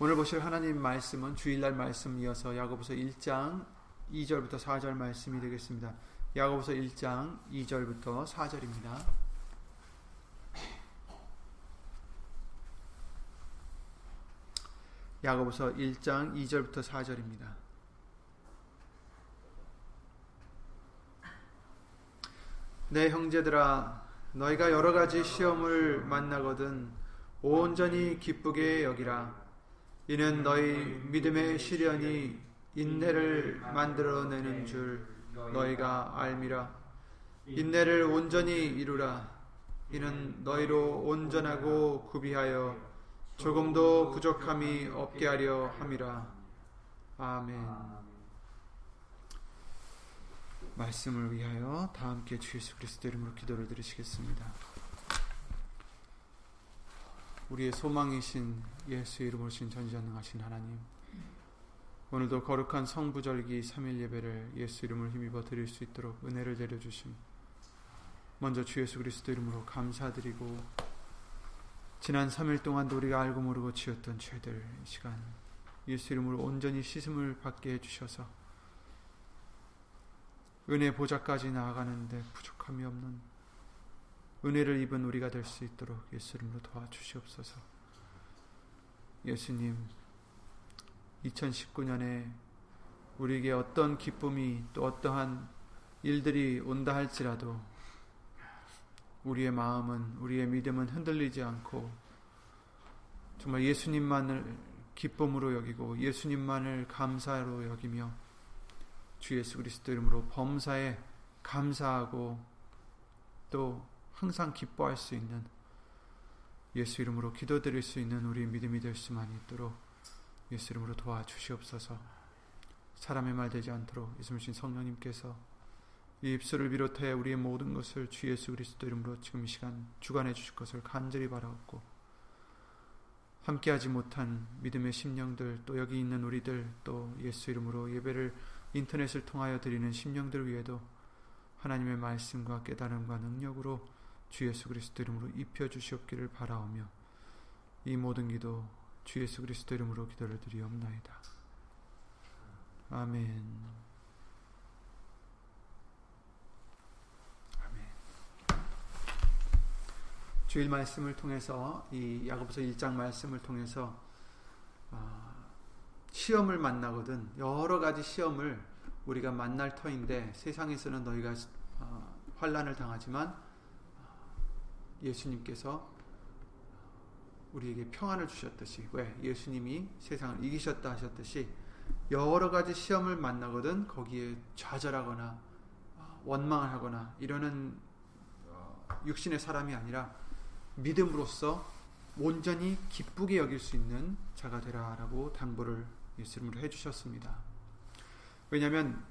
오늘 보실 하나님 말씀은 주일날 말씀 이어서 야고보서 1장 2절부터 4절 말씀이 되겠습니다. 야고보서 1장 2절부터 4절입니다. 야고보서 1장 2절부터 4절입니다. 내 형제들아 너희가 여러 가지 시험을 만나거든 온전히 기쁘게 여기라 이는 너희 믿음의 시련이 인내를 만들어내는 줄 너희가 알미라. 인내를 온전히 이루라. 이는 너희로 온전하고 구비하여 조금도 부족함이 없게 하려 함이라. 아멘. 말씀을 위하여 다 함께 주 예수 그리스도 이름으로 기도를 드리시겠습니다. 우리의 소망이신 예수 이름으로 신 전지전능하신 하나님 오늘도 거룩한 성부절기 3일 예배를 예수 이름을 힘입어 드릴 수 있도록 은혜를 내려주심 먼저 주 예수 그리스도 이름으로 감사드리고 지난 3일 동안도 우리가 알고 모르고 지었던 죄들 시간 예수 이름으로 온전히 씻음을 받게 해주셔서 은혜 보좌까지 나아가는데 부족함이 없는 은혜를 입은 우리가 될 수 있도록 예수 이름으로 도와주시옵소서. 예수님, 2019년에 우리에게 어떤 기쁨이 또 어떠한 일들이 온다 할지라도 우리의 마음은 우리의 믿음은 흔들리지 않고 정말 예수님만을 기쁨으로 여기고 예수님만을 감사로 여기며 주 예수 그리스도 이름으로 범사에 감사하고 또 항상 기뻐할 수 있는 예수 이름으로 기도드릴 수 있는 우리 믿음이 될 수만 있도록 예수 이름으로 도와주시옵소서. 사람의 말 되지 않도록 예수님 성령님께서 이 입술을 비롯해 우리의 모든 것을 주 예수 그리스도 이름으로 지금 이 시간 주관해 주실 것을 간절히 바라옵고 함께하지 못한 믿음의 심령들 또 여기 있는 우리들 또 예수 이름으로 예배를 인터넷을 통하여 드리는 심령들 위에도 하나님의 말씀과 깨달음과 능력으로 주 예수 그리스도 이름으로 입혀 주시옵기를 바라오며 이 모든 기도 주 예수 그리스도 이름으로 기도를 드리옵나이다. 아멘. 주일 말씀을 통해서 이 야고보서 1장 말씀을 통해서 어, 시험을 만나거든 여러 가지 시험을 우리가 만날 터인데 세상에서는 너희가 어, 환란을 당하지만 어, 예수님께서 우리에게 평안을 주셨듯이 왜 예수님이 세상을 이기셨다 하셨듯이 여러 가지 시험을 만나거든 거기에 좌절하거나 어, 원망을 하거나 이러는 육신의 사람이 아니라 믿음으로써 온전히 기쁘게 여길 수 있는 자가 되라라고 당부를 예수님으로 해주셨습니다. 왜냐하면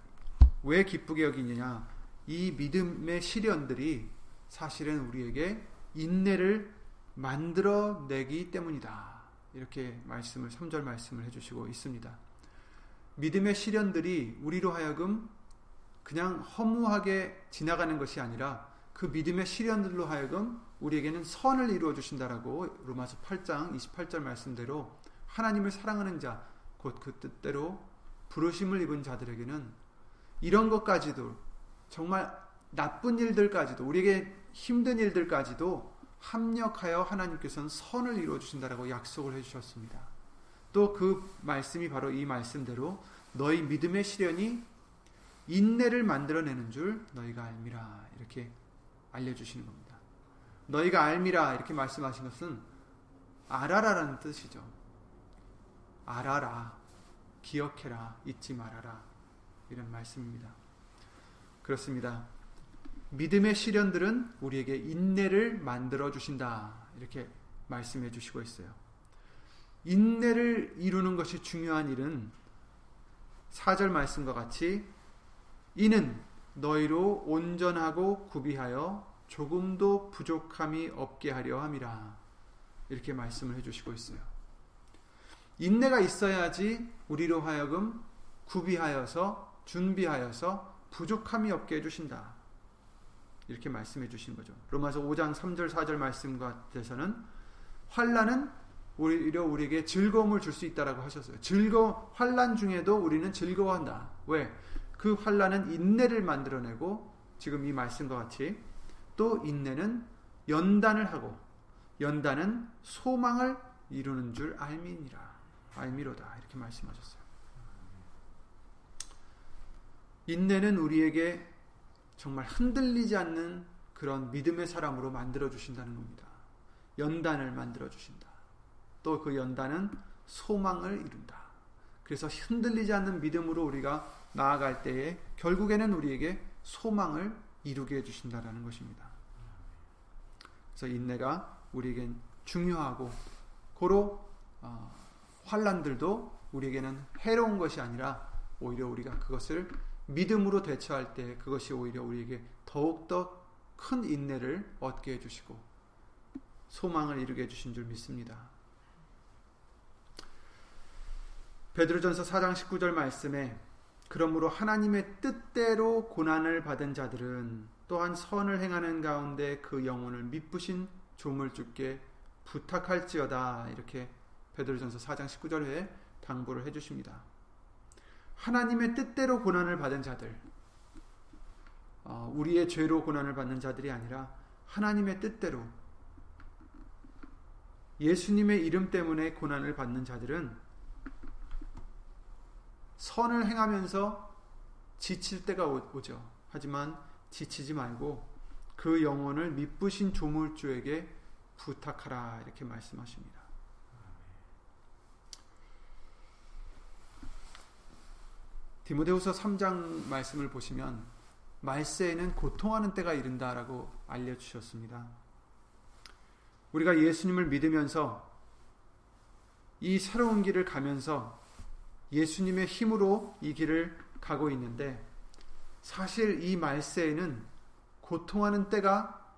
왜 기쁘게 여기느냐? 이 믿음의 시련들이 사실은 우리에게 인내를 만들어내기 때문이다. 이렇게 말씀을 3절 말씀을 해주시고 있습니다. 믿음의 시련들이 우리로 하여금 그냥 허무하게 지나가는 것이 아니라 그 믿음의 시련들로 하여금 우리에게는 선을 이루어 주신다라고 로마서 8장 28절 말씀대로 하나님을 사랑하는 자, 곧 그 뜻대로 부르심을 입은 자들에게는 이런 것까지도 정말 나쁜 일들까지도 우리에게 힘든 일들까지도 합력하여 하나님께서는 선을 이루어 주신다라고 약속을 해 주셨습니다. 또 그 말씀이 바로 이 말씀대로 너희 믿음의 시련이 인내를 만들어내는 줄 너희가 알미라 이렇게 알려주시는 겁니다. 너희가 알미라 이렇게 말씀하신 것은 알아라라는 뜻이죠. 알아라, 기억해라, 잊지 말아라. 이런 말씀입니다. 그렇습니다. 믿음의 시련들은 우리에게 인내를 만들어 주신다. 이렇게 말씀해 주시고 있어요. 인내를 이루는 것이 중요한 일은 4절 말씀과 같이 이는 너희로 온전하고 구비하여 조금도 부족함이 없게 하려 함이라. 이렇게 말씀을 해 주시고 있어요. 인내가 있어야지 우리로 하여금 구비하여서 준비하여서 부족함이 없게 해 주신다. 이렇게 말씀해 주신 거죠. 로마서 5장 3절 4절 말씀과 대해서는 환란은 오히려 우리에게 즐거움을 줄 수 있다라고 하셨어요. 즐거 환란 중에도 우리는 즐거워한다. 왜? 그 환란은 인내를 만들어내고 지금 이 말씀과 같이 또 인내는 연단을 하고 연단은 소망을 이루는 줄 알미니라. 알미로다. 이렇게 말씀하셨어요. 인내는 우리에게 정말 흔들리지 않는 그런 믿음의 사람으로 만들어 주신다는 겁니다. 연단을 만들어 주신다. 또 그 연단은 소망을 이룬다. 그래서 흔들리지 않는 믿음으로 우리가 나아갈 때에 결국에는 우리에게 소망을 이루게 해 주신다라는 것입니다. 그래서 인내가 우리에겐 중요하고 고로 어, 환란들도 우리에게는 해로운 것이 아니라 오히려 우리가 그것을 믿음으로 대처할 때 그것이 오히려 우리에게 더욱더 큰 인내를 얻게 해주시고 소망을 이루게 해주신 줄 믿습니다. 베드로전서 4장 19절 말씀에 그러므로 하나님의 뜻대로 고난을 받은 자들은 또한 선을 행하는 가운데 그 영혼을 미쁘신 조물 주께 부탁할지어다 이렇게 베드로전서 4장 19절에 당부를 해 주십니다. 하나님의 뜻대로 고난을 받은 자들 어, 우리의 죄로 고난을 받는 자들이 아니라 하나님의 뜻대로 예수님의 이름 때문에 고난을 받는 자들은 선을 행하면서 지칠 때가 오죠. 하지만 지치지 말고 그 영혼을 미쁘신 조물주에게 부탁하라 이렇게 말씀하십니다. 디모데후서 3장 말씀을 보시면 말세에는 고통하는 때가 이른다라고 알려 주셨습니다. 우리가 예수님을 믿으면서 이 새로운 길을 가면서 예수님의 힘으로 이 길을 가고 있는데 사실 이 말세에는 고통하는 때가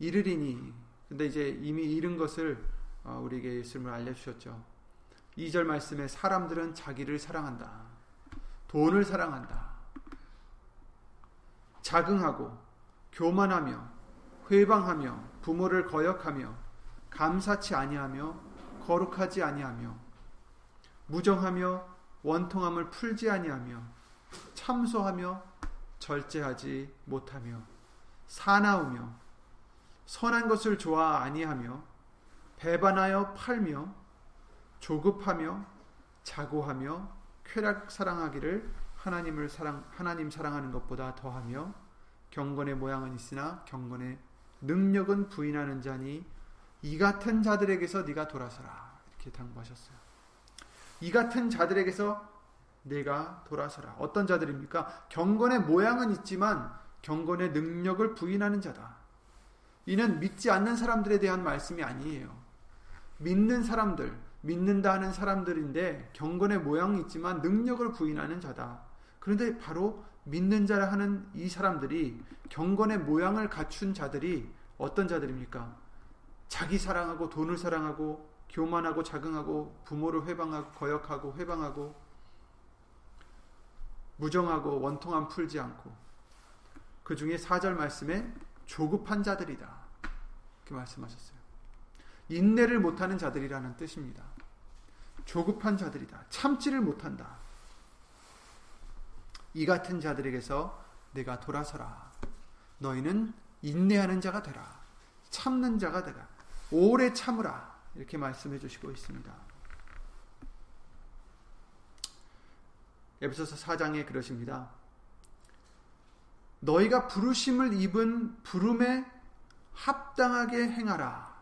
이르리니 근데 이제 이미 이른 것을 어, 우리에게 예수님을 알려주셨죠. 2절 말씀에 사람들은 자기를 사랑한다. 돈을 사랑한다. 자긍하고 교만하며 회방하며 부모를 거역하며 감사치 아니하며 거룩하지 아니하며 무정하며 원통함을 풀지 아니하며 참소하며 절제하지 못하며 사나우며 선한 것을 좋아 아니하며 배반하여 팔며 조급하며 자고하며 쾌락 사랑하기를 하나님을 사랑 하나님 사랑하는 것보다 더하며 경건의 모양은 있으나 경건의 능력은 부인하는 자니 이 같은 자들에게서 네가 돌아서라 이렇게 당부하셨어요. 이 같은 자들에게서 내가 돌아서라. 어떤 자들입니까? 경건의 모양은 있지만 경건의 능력을 부인하는 자다. 이는 믿지 않는 사람들에 대한 말씀이 아니에요. 믿는 사람들, 믿는다 하는 사람들인데 경건의 모양이 있지만 능력을 부인하는 자다. 그런데 바로 믿는 자라 하는 이 사람들이 경건의 모양을 갖춘 자들이 어떤 자들입니까? 자기 사랑하고 돈을 사랑하고 교만하고 자긍하고 부모를 회방하고 거역하고 회방하고 무정하고 원통함 풀지 않고 그 중에 4절 말씀에 조급한 자들이다. 이렇게 말씀하셨어요. 인내를 못하는 자들이라는 뜻입니다. 조급한 자들이다. 참지를 못한다. 이 같은 자들에게서 내가 돌아서라. 너희는 인내하는 자가 되라. 참는 자가 되라. 오래 참으라. 이렇게 말씀해 주시고 있습니다. 에베소서 4장에 그러십니다. 너희가 부르심을 입은 부름에 합당하게 행하라.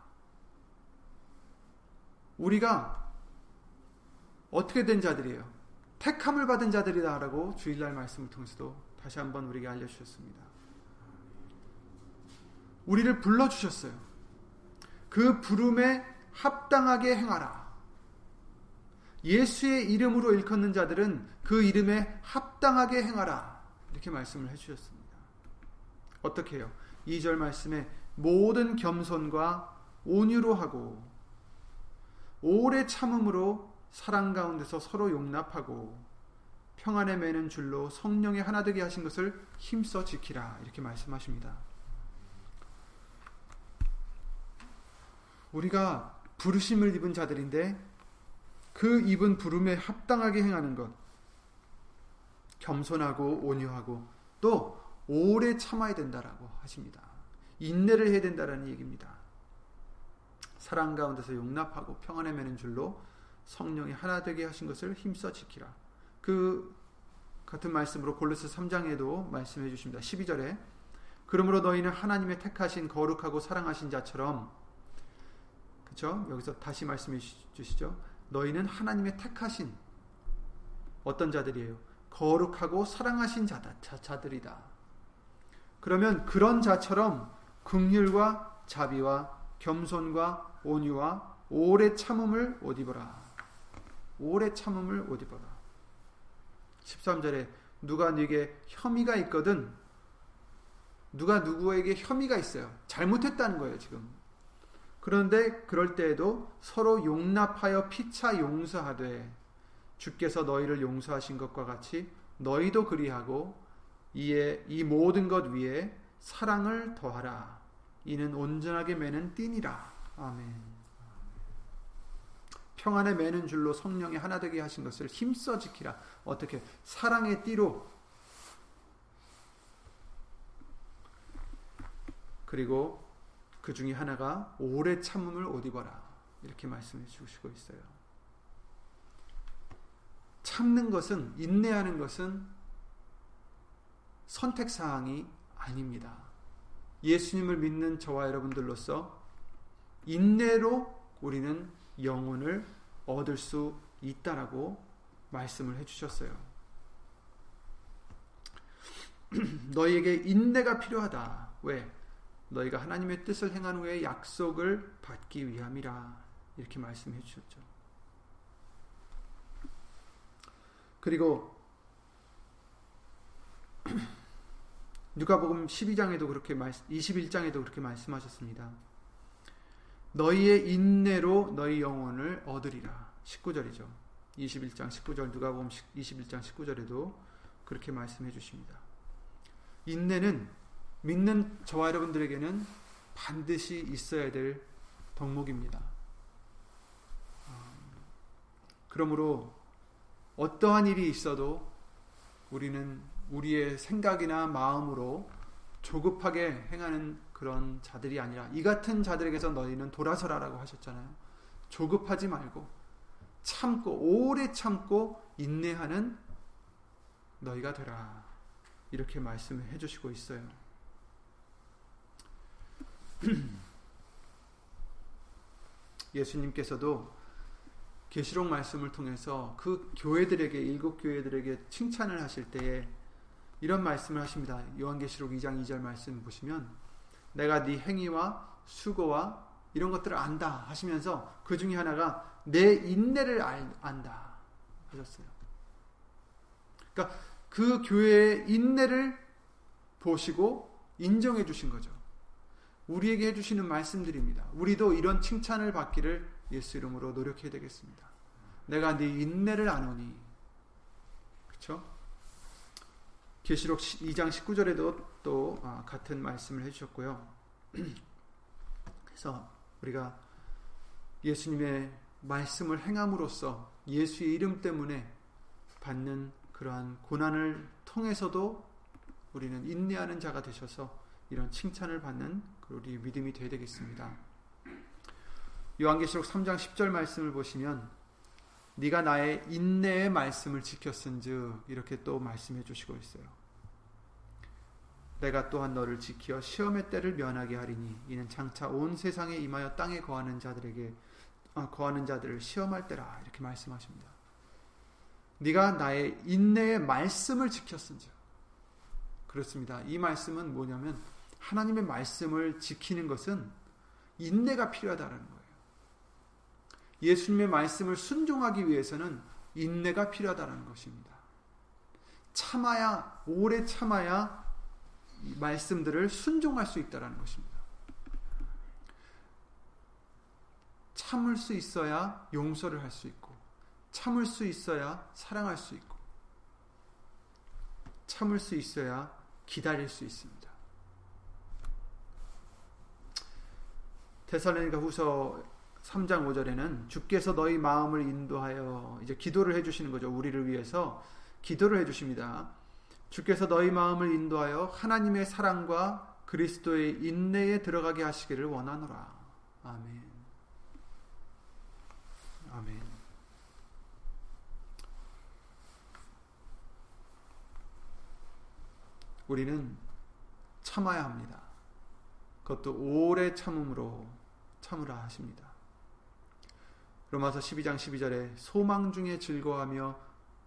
우리가 어떻게 된 자들이에요? 택함을 받은 자들이다라고 주일날 말씀을 통해서도 다시 한번 우리에게 알려주셨습니다. 우리를 불러주셨어요. 그 부름에 합당하게 행하라. 예수의 이름으로 일컫는 자들은 그 이름에 합당하게 행하라. 이렇게 말씀을 해주셨습니다. 어떻게 해요? 2절 말씀에 모든 겸손과 온유로 하고 오래 참음으로 사랑 가운데서 서로 용납하고 평안에 매는 줄로 성령의 하나 되게 하신 것을 힘써 지키라. 이렇게 말씀하십니다. 우리가 부르심을 입은 자들인데 그 입은 부름에 합당하게 행하는 것 겸손하고 온유하고 또 오래 참아야 된다라고 하십니다. 인내를 해야 된다라는 얘기입니다. 사랑 가운데서 용납하고 평안에 매는 줄로 성령이 하나 되게 하신 것을 힘써 지키라. 그 같은 말씀으로 골로새 3장에도 말씀해 주십니다. 12절에 그러므로 너희는 하나님의 택하신 거룩하고 사랑하신 자처럼 그렇죠? 여기서 다시 말씀해 주시죠. 너희는 하나님의 택하신 어떤 자들이에요? 거룩하고 사랑하신 자다, 자, 자들이다. 그러면 그런 자처럼 긍휼과 자비와 겸손과 온유와 오래 참음을 옷 입어라. 오래 참음을 옷 입어라. 13절에 누가 네게 혐의가 있거든 누가 누구에게 혐의가 있어요. 잘못했다는 거예요, 지금. 그런데 그럴 때에도 서로 용납하여 피차 용서하되 주께서 너희를 용서하신 것과 같이 너희도 그리하고 이에 이 모든 것 위에 사랑을 더하라. 이는 온전하게 매는 띠니라. 아멘. 평안에 매는 줄로 성령이 하나 되게 하신 것을 힘써 지키라. 어떻게 사랑의 띠로 그리고 그 중에 하나가 오래 참음을 옷 입어라. 이렇게 말씀해 주시고 있어요. 참는 것은 인내하는 것은 선택 사항이 아닙니다. 예수님을 믿는 저와 여러분들로서 인내로 우리는 영혼을 얻을 수 있다라고 말씀을 해 주셨어요. 너희에게 인내가 필요하다. 왜? 너희가 하나님의 뜻을 행한 후에 약속을 받기 위함이라. 이렇게 말씀해 주셨죠. 그리고 누가복음 12장에도 그렇게 21장에도 그렇게 말씀하셨습니다. 너희의 인내로 너희 영혼을 얻으리라. 19절이죠. 21장 19절 누가복음 21장 19절에도 그렇게 말씀해 주십니다. 인내는 믿는 저와 여러분들에게는 반드시 있어야 될 덕목입니다. 그러므로 어떠한 일이 있어도 우리는 우리의 생각이나 마음으로 조급하게 행하는 그런 자들이 아니라 이 같은 자들에게서 너희는 돌아서라라고 하셨잖아요. 조급하지 말고 참고 오래 참고 인내하는 너희가 되라. 이렇게 말씀을 해 주시고 있어요. 예수님께서도 계시록 말씀을 통해서 그 교회들에게 일곱 교회들에게 칭찬을 하실 때에 이런 말씀을 하십니다. 요한계시록 2장 2절 말씀 보시면 내가 네 행위와 수고와 이런 것들을 안다 하시면서 그 중에 하나가 내 인내를 안다 하셨어요. 그러니까 그 교회의 인내를 보시고 인정해 주신 거죠. 우리에게 해주시는 말씀들입니다. 우리도 이런 칭찬을 받기를 예수 이름으로 노력해야 되겠습니다. 내가 네 인내를 아노니. 그렇죠? 계시록 2장 19절에도 또 아, 같은 말씀을 해 주셨고요. 그래서 우리가 예수님의 말씀을 행함으로써 예수의 이름 때문에 받는 그러한 고난을 통해서도 우리는 인내하는 자가 되셔서 이런 칭찬을 받는 우리 믿음이 되어야 되겠습니다. 요한계시록 3장 10절 말씀을 보시면 네가 나의 인내의 말씀을 지켰은즉 이렇게 또 말씀해 주시고 있어요. 내가 또한 너를 지키어 시험의 때를 면하게 하리니 이는 장차 온 세상에 임하여 땅에 거하는 자들에게 아, 거하는 자들을 시험할 때라 이렇게 말씀하십니다. 네가 나의 인내의 말씀을 지켰은즉 그렇습니다. 이 말씀은 뭐냐면 하나님의 말씀을 지키는 것은 인내가 필요하다는 거예요. 예수님의 말씀을 순종하기 위해서는 인내가 필요하다는 것입니다. 참아야 오래 참아야 말씀들을 순종할 수 있다라는 것입니다. 참을 수 있어야 용서를 할 수 있고 참을 수 있어야 사랑할 수 있고 참을 수 있어야 기다릴 수 있습니다. 테살로니가 후서 3장 5절에는 주께서 너희 마음을 인도하여 이제 기도를 해 주시는 거죠. 우리를 위해서 기도를 해 주십니다. 주께서 너희 마음을 인도하여 하나님의 사랑과 그리스도의 인내에 들어가게 하시기를 원하노라. 아멘. 아멘. 우리는 참아야 합니다. 그것도 오래 참음으로 참으라 하십니다. 로마서 12장 12절에 소망 중에 즐거워하며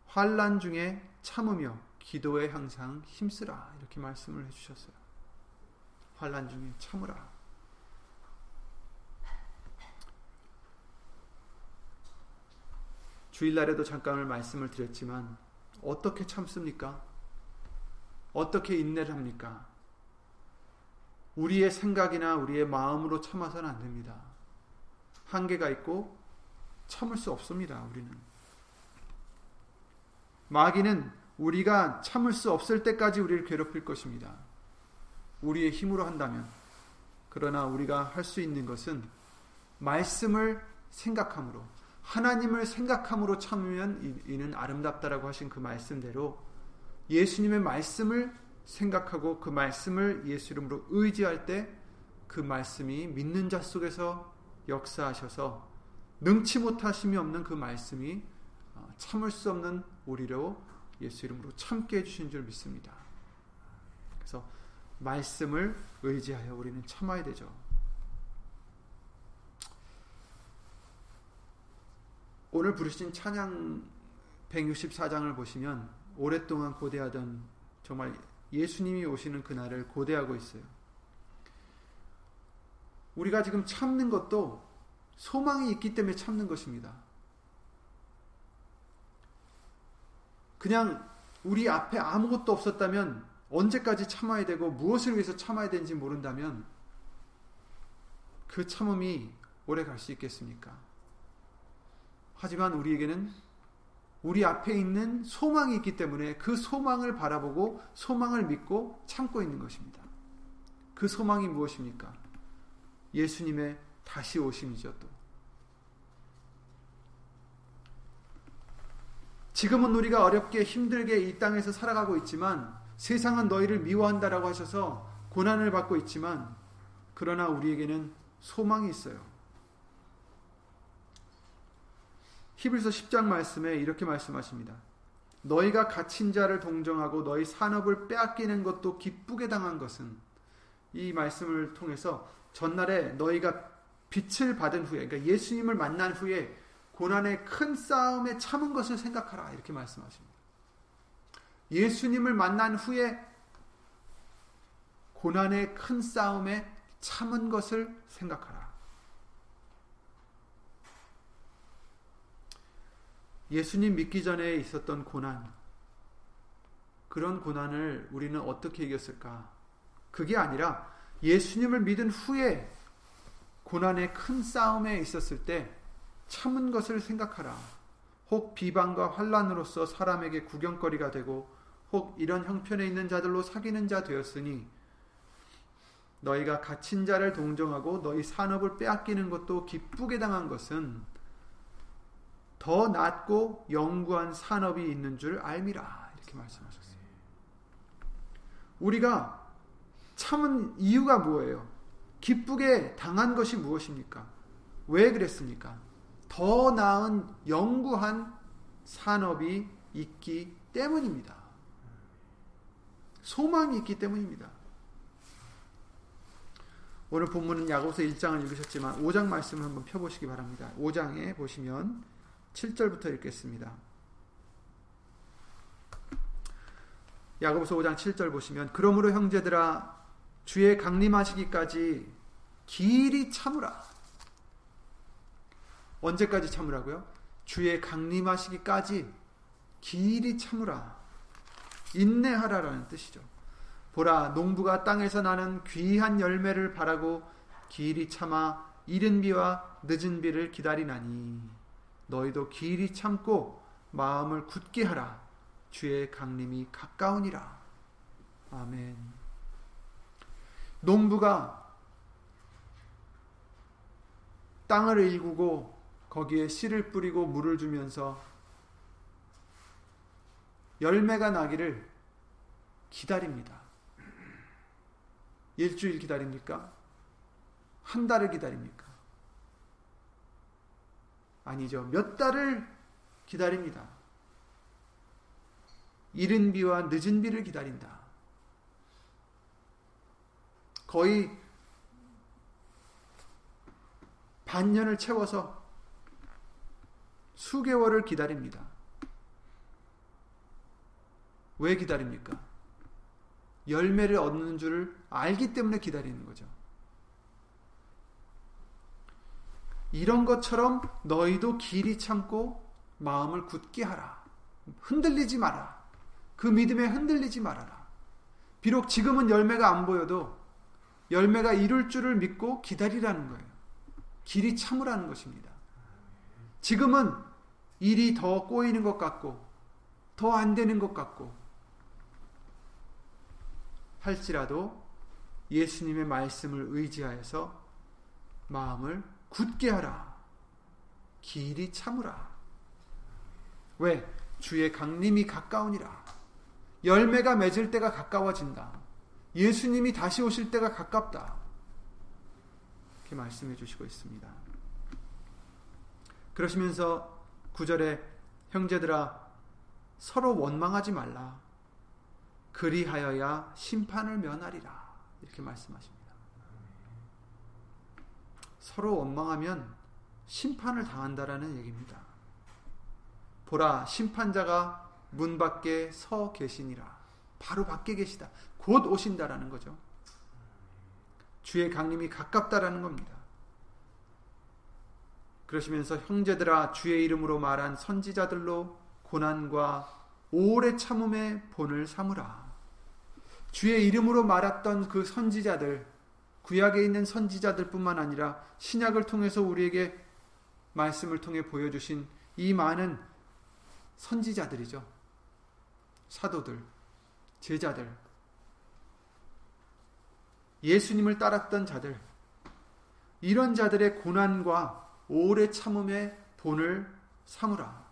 환란 중에 참으며 기도에 항상 힘쓰라 이렇게 말씀을 해 주셨어요. 환란 중에 참으라. 주일날에도 잠깐 말씀을 드렸지만 어떻게 참습니까? 어떻게 인내를 합니까? 우리의 생각이나 우리의 마음으로 참아서는 안 됩니다. 한계가 있고 참을 수 없습니다. 우리는 마귀는 우리가 참을 수 없을 때까지 우리를 괴롭힐 것입니다. 우리의 힘으로 한다면 그러나 우리가 할 수 있는 것은 말씀을 생각함으로 하나님을 생각함으로 참으면 이는 아름답다라고 하신 그 말씀대로 예수님의 말씀을 생각하고 그 말씀을 예수 이름으로 의지할 때 그 말씀이 믿는 자 속에서 역사하셔서 능치 못하심이 없는 그 말씀이 어, 참을 수 없는 우리로 예수 이름으로 참게 해주신 줄 믿습니다. 그래서 말씀을 의지하여 우리는 참아야 되죠. 오늘 부르신 찬양 164장을 보시면 오랫동안 고대하던 정말 예수님이 오시는 그날을 고대하고 있어요. 우리가 지금 참는 것도 소망이 있기 때문에 참는 것입니다. 그냥 우리 앞에 아무것도 없었다면 언제까지 참아야 되고 무엇을 위해서 참아야 되는지 모른다면 그 참음이 오래 갈 수 있겠습니까? 하지만 우리에게는 우리 앞에 있는 소망이 있기 때문에 그 소망을 바라보고 소망을 믿고 참고 있는 것입니다. 그 소망이 무엇입니까? 예수님의 다시 오심이죠, 또. 지금은 우리가 어렵게 힘들게 이 땅에서 살아가고 있지만 세상은 너희를 미워한다라고 하셔서 고난을 받고 있지만 그러나 우리에게는 소망이 있어요. 히브리서 10장 말씀에 이렇게 말씀하십니다. 너희가 갇힌 자를 동정하고 너희 산업을 빼앗기는 것도 기쁘게 당한 것은 이 말씀을 통해서 전날에 너희가 빛을 받은 후에 그러니까 예수님을 만난 후에 고난의 큰 싸움에 참은 것을 생각하라 이렇게 말씀하십니다. 예수님을 만난 후에 고난의 큰 싸움에 참은 것을 생각하라. 예수님 믿기 전에 있었던 고난, 그런 고난을 우리는 어떻게 이겼을까? 그게 아니라 예수님을 믿은 후에 고난의 큰 싸움에 있었을 때 참은 것을 생각하라. 혹 비방과 환란으로서 사람에게 구경거리가 되고 혹 이런 형편에 있는 자들로 사귀는 자 되었으니 너희가 갇힌 자를 동정하고 너희 산업을 빼앗기는 것도 기쁘게 당한 것은 더 낮고 영구한 산업이 있는 줄 알미라. 이렇게 말씀하셨어요. 우리가 참은 이유가 뭐예요? 기쁘게 당한 것이 무엇입니까? 왜 그랬습니까? 더 나은 영구한 산업이 있기 때문입니다. 소망이 있기 때문입니다. 오늘 본문은 야고보서 1장을 읽으셨지만 5장 말씀을 한번 펴보시기 바랍니다. 5장에 보시면 7절부터 읽겠습니다. 야고보서 5장 7절 보시면 그러므로 형제들아 주의 강림하시기까지 길이 참으라. 언제까지 참으라고요? 주의 강림하시기까지 길이 참으라. 인내하라라는 뜻이죠. 보라 농부가 땅에서 나는 귀한 열매를 바라고 길이 참아 이른 비와 늦은 비를 기다리나니 너희도 길이 참고 마음을 굳게 하라. 주의 강림이 가까우니라. 아멘. 농부가 땅을 일구고 거기에 씨를 뿌리고 물을 주면서 열매가 나기를 기다립니다. 일주일 기다립니까? 한 달을 기다립니까? 아니죠. 몇 달을 기다립니다. 이른 비와 늦은 비를 기다린다. 거의 반년을 채워서 수개월을 기다립니다. 왜 기다립니까? 열매를 얻는 줄을 알기 때문에 기다리는 거죠. 이런 것처럼 너희도 길이 참고 마음을 굳게 하라. 흔들리지 마라. 그 믿음에 흔들리지 말아라. 비록 지금은 열매가 안 보여도 열매가 이룰 줄을 믿고 기다리라는 거예요. 길이 참으라는 것입니다. 지금은 일이 더 꼬이는 것 같고 더 안 되는 것 같고 할지라도 예수님의 말씀을 의지하여서 마음을 굳게 하라. 길이 참으라. 왜? 주의 강림이 가까우니라. 열매가 맺을 때가 가까워진다. 예수님이 다시 오실 때가 가깝다. 이렇게 말씀해 주시고 있습니다. 그러시면서 구절에 형제들아 서로 원망하지 말라. 그리하여야 심판을 면하리라. 이렇게 말씀하십니다. 서로 원망하면 심판을 당한다라는 얘기입니다. 보라 심판자가 문 밖에 서 계시니라. 바로 밖에 계시다. 곧 오신다라는 거죠. 주의 강림이 가깝다라는 겁니다. 그러시면서 형제들아 주의 이름으로 말한 선지자들로 고난과 오래 참음의 본을 삼으라. 주의 이름으로 말했던 그 선지자들, 구약에 있는 선지자들뿐만 아니라 신약을 통해서 우리에게 말씀을 통해 보여주신 이 많은 선지자들이죠. 사도들, 제자들, 예수님을 따랐던 자들, 이런 자들의 고난과 오래 참음의 본을 삼으라.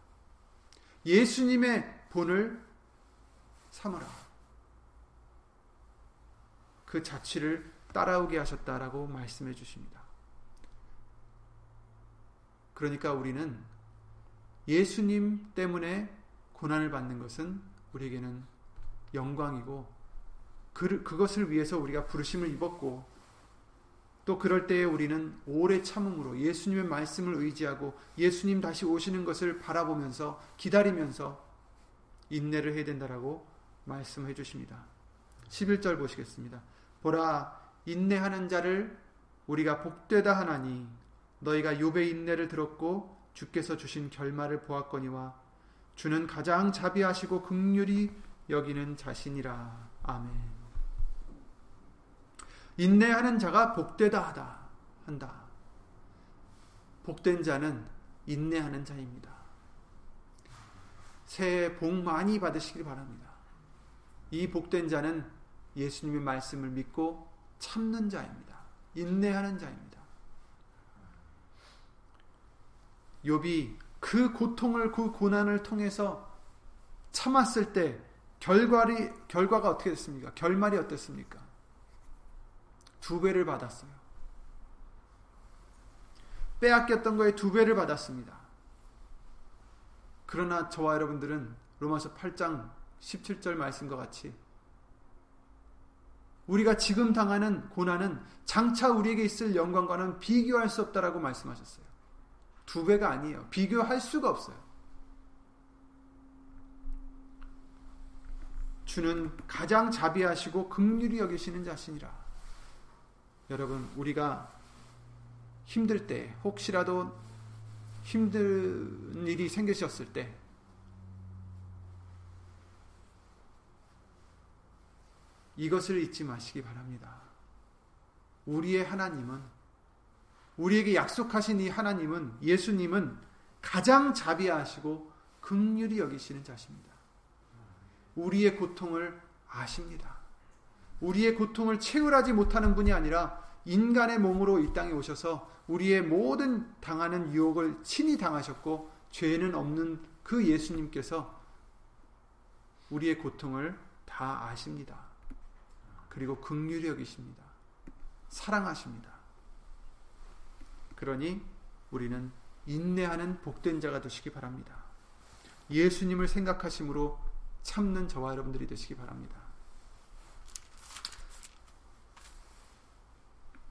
예수님의 본을 삼으라. 그 자취를 따라오게 하셨다라고 말씀해 주십니다. 그러니까 우리는 예수님 때문에 고난을 받는 것은 우리에게는 영광이고 그, 그것을 위해서 우리가 부르심을 입었고 또 그럴 때에 우리는 오래 참음으로 예수님의 말씀을 의지하고 예수님 다시 오시는 것을 바라보면서 기다리면서 인내를 해야 된다라고 말씀해 주십니다. 11절 보시겠습니다. 보라 인내하는 자를 우리가 복되다 하나니 너희가 욥의 인내를 들었고 주께서 주신 결말을 보았거니와 주는 가장 자비하시고 극률이 여기는 자신이라. 아멘. 인내하는 자가 복되다 하다 한다. 복된 자는 인내하는 자입니다. 새해 복 많이 받으시길 바랍니다. 이 복된 자는 예수님의 말씀을 믿고 참는 자입니다. 인내하는 자입니다. 욥이 그 고통을 그 고난을 통해서 참았을 때 결과리 결과가 어떻게 됐습니까? 결말이 어땠습니까? 두 배를 받았어요. 빼앗겼던 거에 두 배를 받았습니다. 그러나 저와 여러분들은 로마서 8장 17절 말씀과 같이 우리가 지금 당하는 고난은 장차 우리에게 있을 영광과는 비교할 수 없다라고 말씀하셨어요. 두 배가 아니에요. 비교할 수가 없어요. 주는 가장 자비하시고 극률이 여기시는 자신이라. 여러분, 우리가 힘들 때, 혹시라도 힘든 일이 생기셨을 때, 이것을 잊지 마시기 바랍니다. 우리의 하나님은, 우리에게 약속하신 이 하나님은, 예수님은 가장 자비하시고 극률이 여기시는 자십니다. 우리의 고통을 아십니다. 우리의 고통을 채울하지 못하는 분이 아니라 인간의 몸으로 이 땅에 오셔서 우리의 모든 당하는 유혹을 친히 당하셨고 죄는 없는 그 예수님께서 우리의 고통을 다 아십니다. 그리고 극률히 여기십니다. 사랑하십니다. 그러니 우리는 인내하는 복된 자가 되시기 바랍니다. 예수님을 생각하심으로 참는 저와 여러분들이 되시기 바랍니다.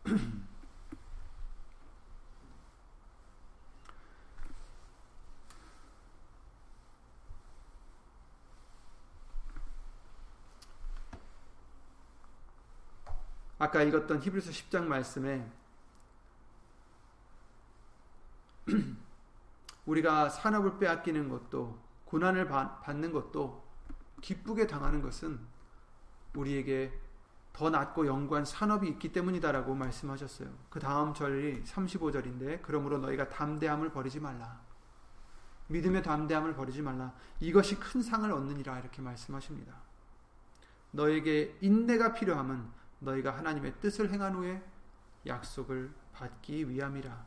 아까 읽었던 히브리서 10장 말씀에 우리가 산업을 빼앗기는 것도 고난을 받는 것도 기쁘게 당하는 것은 우리에게 더 낫고 영구한 산업이 있기 때문이다라고 말씀하셨어요. 그 다음 절이 35절인데 그러므로 너희가 담대함을 버리지 말라. 믿음의 담대함을 버리지 말라. 이것이 큰 상을 얻느니라 이렇게 말씀하십니다. 너에게 인내가 필요함은 너희가 하나님의 뜻을 행한 후에 약속을 받기 위함이라.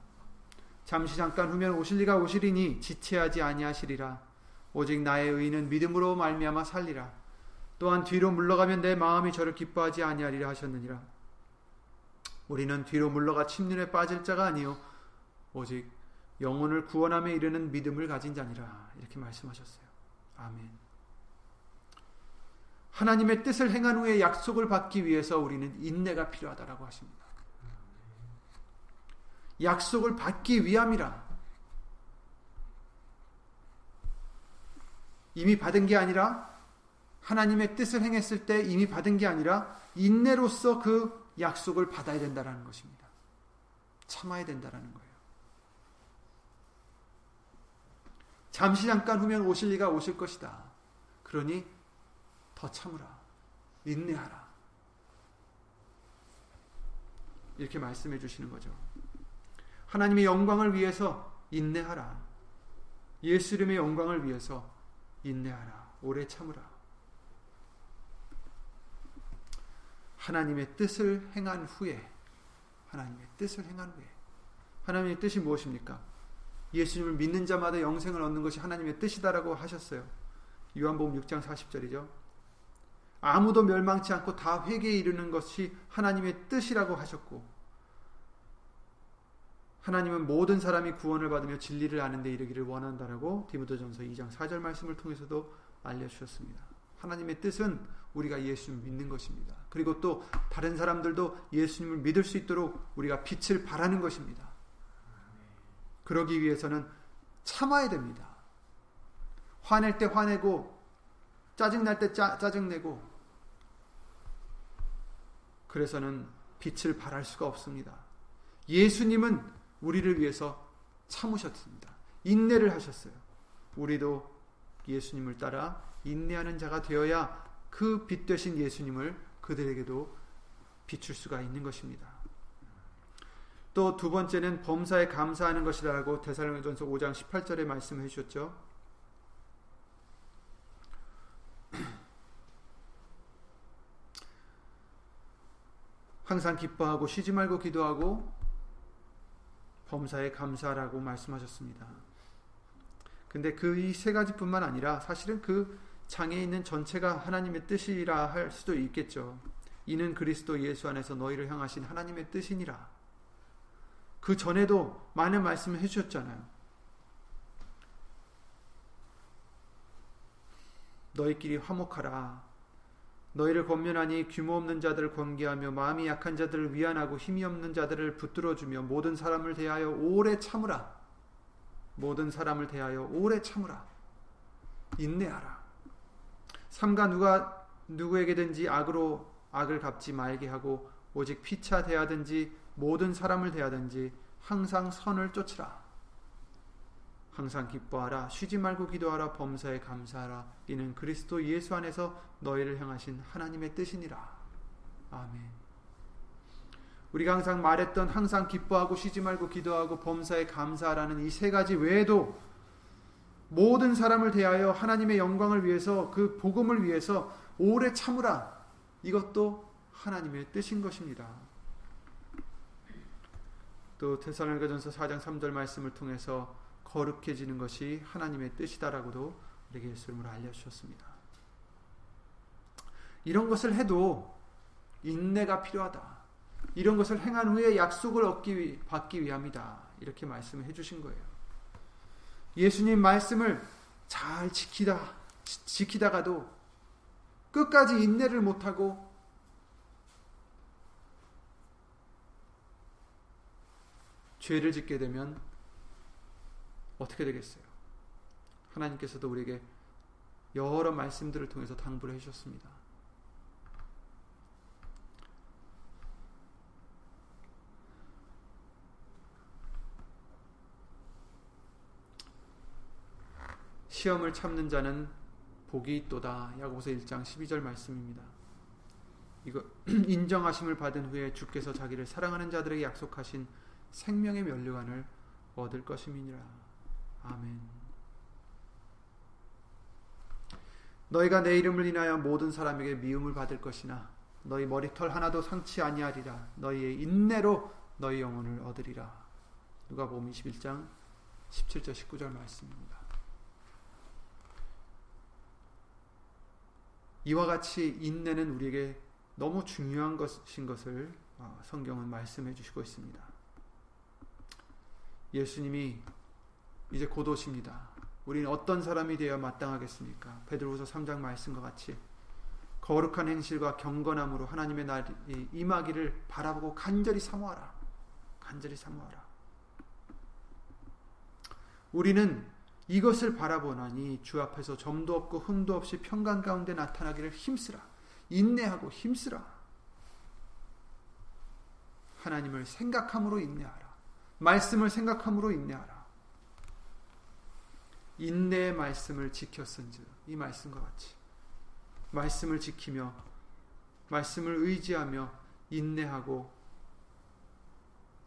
잠시 잠깐 후면 오실 리가 오시리니 지체하지 아니하시리라. 오직 나의 의는 믿음으로 말미암아 살리라. 또한 뒤로 물러가면 내 마음이 저를 기뻐하지 아니하리라 하셨느니라. 우리는 뒤로 물러가 침륜에 빠질 자가 아니요 오직 영혼을 구원함에 이르는 믿음을 가진 자니라. 이렇게 말씀하셨어요. 아멘. 하나님의 뜻을 행한 후에 약속을 받기 위해서 우리는 인내가 필요하다라고 하십니다. 약속을 받기 위함이라. 이미 받은 게 아니라 하나님의 뜻을 행했을 때 이미 받은 게 아니라 인내로서 그 약속을 받아야 된다라는 것입니다. 참아야 된다라는 거예요. 잠시 잠깐 후면 오실 리가 오실 것이다. 그러니 더 참으라. 인내하라. 이렇게 말씀해 주시는 거죠. 하나님의 영광을 위해서 인내하라. 예수 이름의 영광을 위해서 인내하라. 오래 참으라. 하나님의 뜻을 행한 후에 하나님의 뜻을 행한 후에 하나님의 뜻이 무엇입니까? 예수님을 믿는 자마다 영생을 얻는 것이 하나님의 뜻이다라고 하셨어요. 요한복음 6장 40절이죠. 아무도 멸망치 않고 다 회개에 이르는 것이 하나님의 뜻이라고 하셨고 하나님은 모든 사람이 구원을 받으며 진리를 아는 데 이르기를 원한다라고 디모데전서 2장 4절 말씀을 통해서도 알려 주셨습니다. 하나님의 뜻은 우리가 예수님을 믿는 것입니다. 그리고 또 다른 사람들도 예수님을 믿을 수 있도록 우리가 빛을 발하는 것입니다. 그러기 위해서는 참아야 됩니다. 화낼 때 화내고 짜증날 때 짜, 짜증내고 그래서는 빛을 발할 수가 없습니다. 예수님은 우리를 위해서 참으셨습니다. 인내를 하셨어요. 우리도 예수님을 따라 인내하는 자가 되어야 그 빛 되신 예수님을 그들에게도 비출 수가 있는 것입니다. 또 두 번째는 범사에 감사하는 것이라고 데살로니전서 5장 18절에 말씀해 주셨죠. 항상 기뻐하고 쉬지 말고 기도하고 범사에 감사라고 말씀하셨습니다. 근데 그 이 세 가지뿐만 아니라 사실은 그 장에 있는 전체가 하나님의 뜻이라 할 수도 있겠죠. 이는 그리스도 예수 안에서 너희를 향하신 하나님의 뜻이니라. 그 전에도 많은 말씀을 해주셨잖아요. 너희끼리 화목하라. 너희를 권면하니 규모 없는 자들을 권계하며 마음이 약한 자들을 위안하고 힘이 없는 자들을 붙들어 주며 모든 사람을 대하여 오래 참으라. 모든 사람을 대하여 오래 참으라. 인내하라. 삼가 누가 누구에게든지 악으로 악을 갚지 말게 하고 오직 피차 대하든지 모든 사람을 대하든지 항상 선을 쫓으라. 항상 기뻐하라. 쉬지 말고 기도하라. 범사에 감사하라. 이는 그리스도 예수 안에서 너희를 향하신 하나님의 뜻이니라. 아멘. 우리가 항상 말했던 항상 기뻐하고 쉬지 말고 기도하고 범사에 감사하라는 이 세 가지 외에도 모든 사람을 대하여 하나님의 영광을 위해서 그 복음을 위해서 오래 참으라 이것도 하나님의 뜻인 것입니다 또 테살로니가전서 4장 3절 말씀을 통해서 거룩해지는 것이 하나님의 뜻이다라고도 우리에게 예수님으로 알려주셨습니다. 이런 것을 해도 인내가 필요하다. 이런 것을 행한 후에 약속을 얻기 위, 받기 위함이다. 이렇게 말씀을 해주신 거예요. 예수님 말씀을 잘 지키다 지키다가도 끝까지 인내를 못하고 죄를 짓게 되면 어떻게 되겠어요? 하나님께서도 우리에게 여러 말씀들을 통해서 당부를 해주셨습니다. 시험을 참는 자는 복이 있도다. 야고보서 1장 12절 말씀입니다. 이거 인정하심을 받은 후에 주께서 자기를 사랑하는 자들에게 약속하신 생명의 면류관을 얻을 것임이니라. 아멘. 너희가 내 이름을 인하여 모든 사람에게 미움을 받을 것이나 너희 머리털 하나도 상치 아니하리라. 너희의 인내로 너희 영혼을 얻으리라. 누가복음 21장 17절 19절 말씀입니다. 이와 같이 인내는 우리에게 너무 중요한 것인 것을 어, 성경은 말씀해 주시고 있습니다. 예수님이 이제 곧 오십니다. 우리는 어떤 사람이 되어 마땅하겠습니까? 베드로후서 3장 말씀과 같이 거룩한 행실과 경건함으로 하나님의 날이 임하기를 바라보고 간절히 사모하라. 간절히 사모하라. 우리는 이것을 바라보나니 주 앞에서 점도 없고 흠도 없이 평강 가운데 나타나기를 힘쓰라. 인내하고 힘쓰라. 하나님을 생각함으로 인내하라. 말씀을 생각함으로 인내하라. 인내의 말씀을 지켰은즉 이 말씀과 같이 말씀을 지키며 말씀을 의지하며 인내하고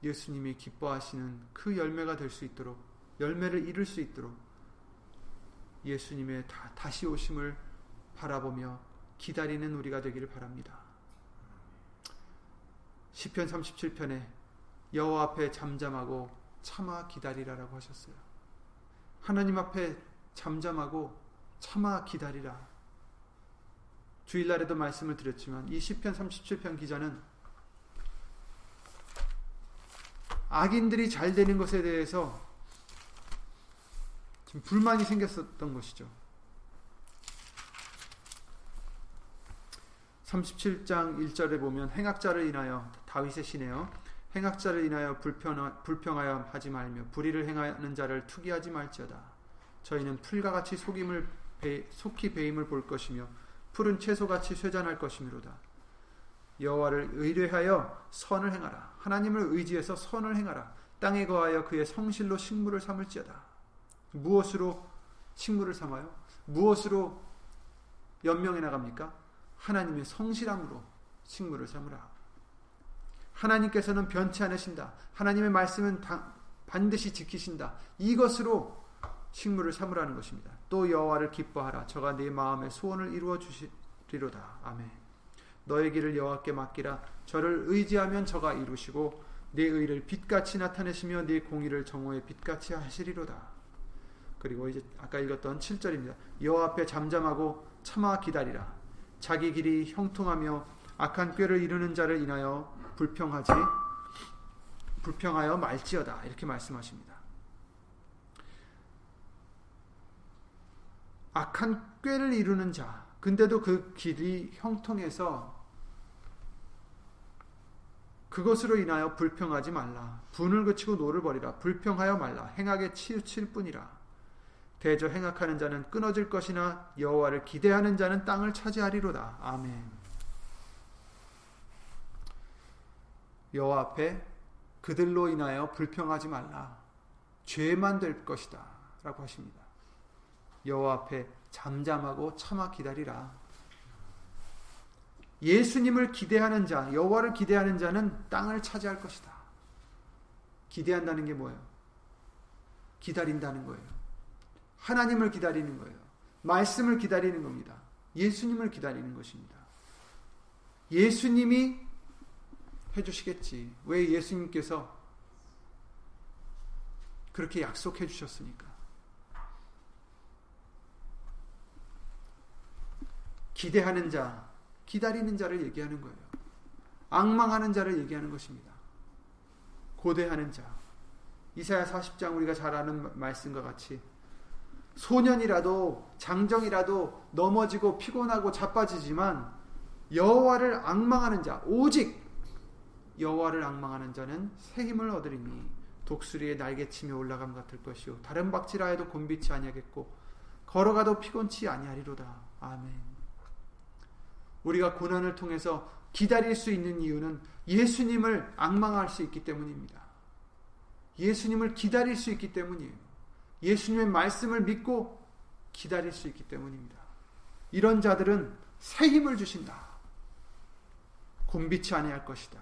예수님이 기뻐하시는 그 열매가 될 수 있도록 열매를 이룰 수 있도록 예수님의 다, 다시 오심을 바라보며 기다리는 우리가 되기를 바랍니다. 시편 37편에 여호와 앞에 잠잠하고 참아 기다리라라고 하셨어요. 하나님 앞에 잠잠하고 참아 기다리라. 주일날에도 말씀을 드렸지만 이 시편 37편 기자는 악인들이 잘 되는 것에 대해서 지금 불만이 생겼었던 것이죠. 37장 1절에 보면 행악자를 인하여 다윗의 시네요. 행악자를 인하여 불평하, 불평하여 하지 말며 불의를 행하는 자를 투기하지 말지어다. 저희는 풀과 같이 속임을 배, 속히 배임을 볼 것이며 푸른 채소같이 쇠잔할 것이미로다. 여호와를 의뢰하여 선을 행하라. 하나님을 의지해서 선을 행하라. 땅에 거하여 그의 성실로 식물을 삼을지어다. 무엇으로 식물을 삼아요? 무엇으로 연명해 나갑니까? 하나님의 성실함으로 식물을 삼으라. 하나님께서는 변치 않으신다. 하나님의 말씀은 반드시 지키신다. 이것으로 식물을 삼으라는 것입니다. 또 여호와를 기뻐하라. 저가 네 마음의 소원을 이루어 주시리로다. 아멘. 너의 길을 여호와께 맡기라. 저를 의지하면 저가 이루시고 네 의를 빛같이 나타내시며 네 공의를 정오의 빛같이 하시리로다. 그리고 이제 아까 읽었던 7절입니다. 여호와 앞에 잠잠하고 참아 기다리라. 자기 길이 형통하며 악한 꾀를 이루는 자를 인하여 불평하지 불평하여 말지어다. 이렇게 말씀하십니다. 악한 꾀를 이루는 자. 근데도 그 길이 형통해서 그것으로 인하여 불평하지 말라. 분을 그치고 노를 버리라. 불평하여 말라. 행악에 치우칠 뿐이라. 대저 행악하는 자는 끊어질 것이나 여호와를 기대하는 자는 땅을 차지하리로다. 아멘. 여호와 앞에 그들로 인하여 불평하지 말라. 죄만 될 것이다. 라고 하십니다. 여호와 앞에 잠잠하고 참아 기다리라. 예수님을 기대하는 자, 여호와를 기대하는 자는 땅을 차지할 것이다. 기대한다는 게 뭐예요? 기다린다는 거예요. 하나님을 기다리는 거예요. 말씀을 기다리는 겁니다. 예수님을 기다리는 것입니다. 예수님이 해주시겠지. 왜 예수님께서 그렇게 약속해 주셨으니까. 기대하는 자, 기다리는 자를 얘기하는 거예요. 악망하는 자를 얘기하는 것입니다. 고대하는 자. 이사야 40장 우리가 잘 아는 말씀과 같이 소년이라도 장정이라도 넘어지고 피곤하고 자빠지지만 여호와를 악망하는 자 오직 여호와를 악망하는 자는 새 힘을 얻으리니 독수리의 날개치며 올라감 같을 것이요 다른 박지라해도 곤비치 아니하겠고 걸어가도 피곤치 아니하리로다 아멘. 우리가 고난을 통해서 기다릴 수 있는 이유는 예수님을 악망할 수 있기 때문입니다. 예수님을 기다릴 수 있기 때문이에요. 예수님의 말씀을 믿고 기다릴 수 있기 때문입니다. 이런 자들은 새 힘을 주신다. 곤비치 아니할 것이다.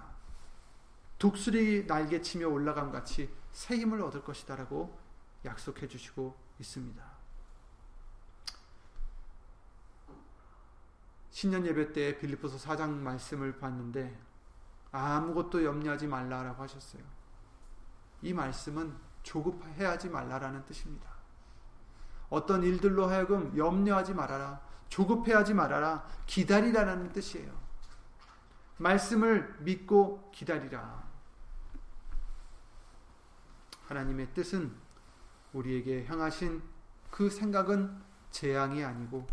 독수리 날개 치며 올라감 같이 새 힘을 얻을 것이다라고 약속해 주시고 있습니다. 신년 예배 때 빌립보서 4장 말씀을 봤는데 아무것도 염려하지 말라라고 하셨어요. 이 말씀은 조급해하지 말라라는 뜻입니다. 어떤 일들로 하여금 염려하지 말아라, 조급해하지 말아라, 기다리라는 뜻이에요. 말씀을 믿고 기다리라. 하나님의 뜻은 우리에게 향하신 그 생각은 재앙이 아니고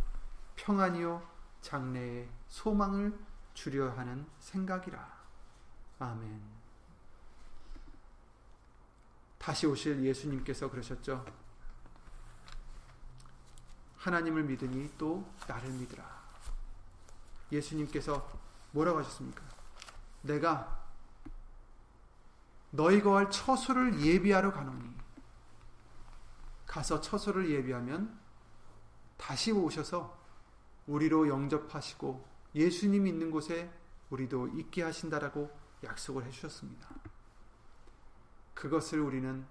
평안이요 장래의 소망을 주려 하는 생각이라. 아멘. 다시 오실 예수님께서 그러셨죠. 하나님을 믿으니 또 나를 믿으라. 예수님께서 뭐라고 하셨습니까? 내가 너희 거할 처소를 예비하러 가노니 가서 처소를 예비하면 다시 오셔서 우리로 영접하시고 예수님 있는 곳에 우리도 있게 하신다라고 약속을 해 주셨습니다. 그것을 우리는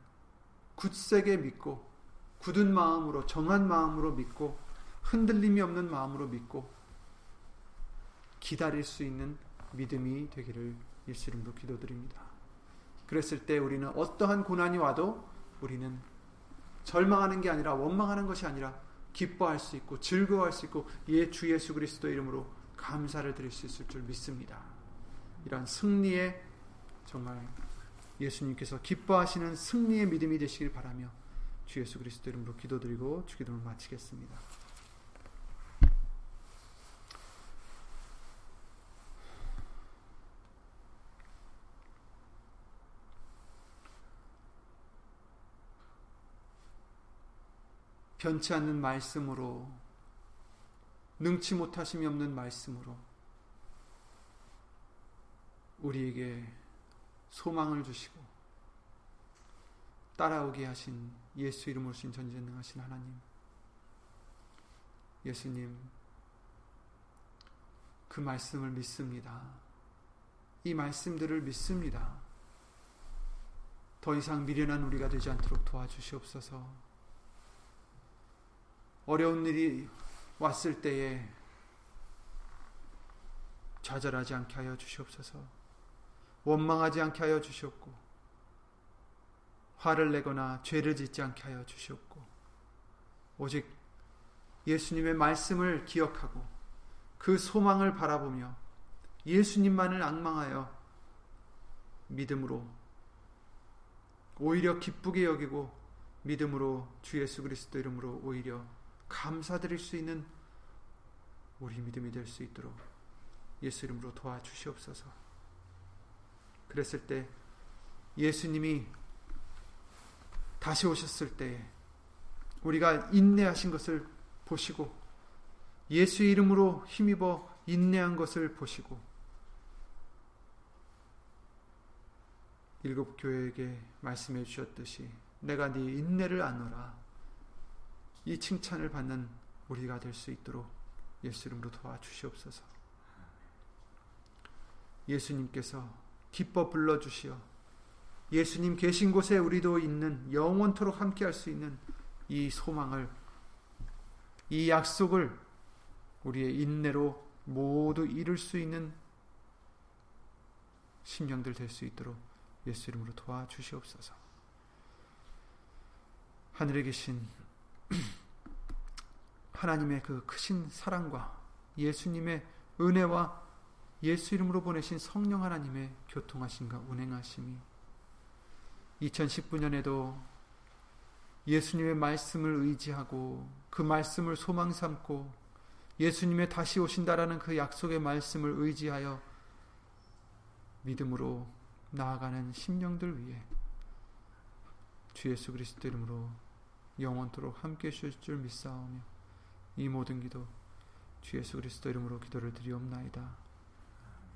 굳세게 믿고 굳은 마음으로 정한 마음으로 믿고 흔들림이 없는 마음으로 믿고 기다릴 수 있는 믿음이 되기를 예수 이름으로 기도드립니다. 그랬을 때 우리는 어떠한 고난이 와도 우리는 절망하는 게 아니라 원망하는 것이 아니라 기뻐할 수 있고 즐거워할 수 있고 예 주 예수 그리스도 이름으로 감사를 드릴 수 있을 줄 믿습니다. 이런 승리의 정말 예수님께서 기뻐하시는 승리의 믿음이 되시길 바라며 주 예수 그리스도 이름으로 기도드리고 주기도를 마치겠습니다. 변치 않는 말씀으로 능치 못하심이 없는 말씀으로 우리에게 소망을 주시고 따라오게 하신 예수 이름으로 신 전지전능하신 하나님 예수님 그 말씀을 믿습니다. 이 말씀들을 믿습니다. 더 이상 미련한 우리가 되지 않도록 도와주시옵소서. 어려운 일이 왔을 때에 좌절하지 않게 하여 주시옵소서. 원망하지 않게 하여 주시옵고 화를 내거나 죄를 짓지 않게 하여 주시옵고 오직 예수님의 말씀을 기억하고 그 소망을 바라보며 예수님만을 악망하여 믿음으로 오히려 기쁘게 여기고 믿음으로 주 예수 그리스도 이름으로 오히려 감사드릴 수 있는 우리 믿음이 될 수 있도록 예수 이름으로 도와주시옵소서. 그랬을 때 예수님이 다시 오셨을 때 우리가 인내하신 것을 보시고 예수 이름으로 힘입어 인내한 것을 보시고 일곱 교회에게 말씀해 주셨듯이 내가 네 인내를 안노라. 이 칭찬을 받는 우리가 될 수 있도록 예수 이름으로 도와주시옵소서. 예수님께서 기뻐 불러주시어 예수님 계신 곳에 우리도 있는 영원토록 함께할 수 있는 이 소망을 이 약속을 우리의 인내로 모두 이룰 수 있는 심령들 될 수 있도록 예수 이름으로 도와주시옵소서. 하늘에 계신 하나님의 그 크신 사랑과 예수님의 은혜와 예수 이름으로 보내신 성령 하나님의 교통하심과 운행하심이 2019년에도 예수님의 말씀을 의지하고 그 말씀을 소망 삼고 예수님의 다시 오신다라는 그 약속의 말씀을 의지하여 믿음으로 나아가는 심령들 위해 주 예수 그리스도 이름으로 영원토록 함께 하실 줄 믿사오며 이 모든 기도 주 예수 그리스도 이름으로 기도를 드리옵나이다.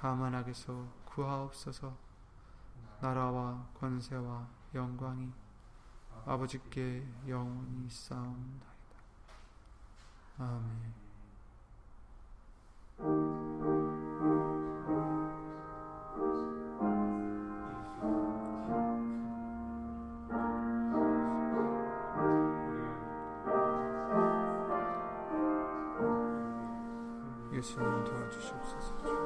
다만 악에서 구하옵소서 나라와 권세와 영광이 아버지께 영원히 있사옵나이다. 아멘 예수님 도와주시옵소서.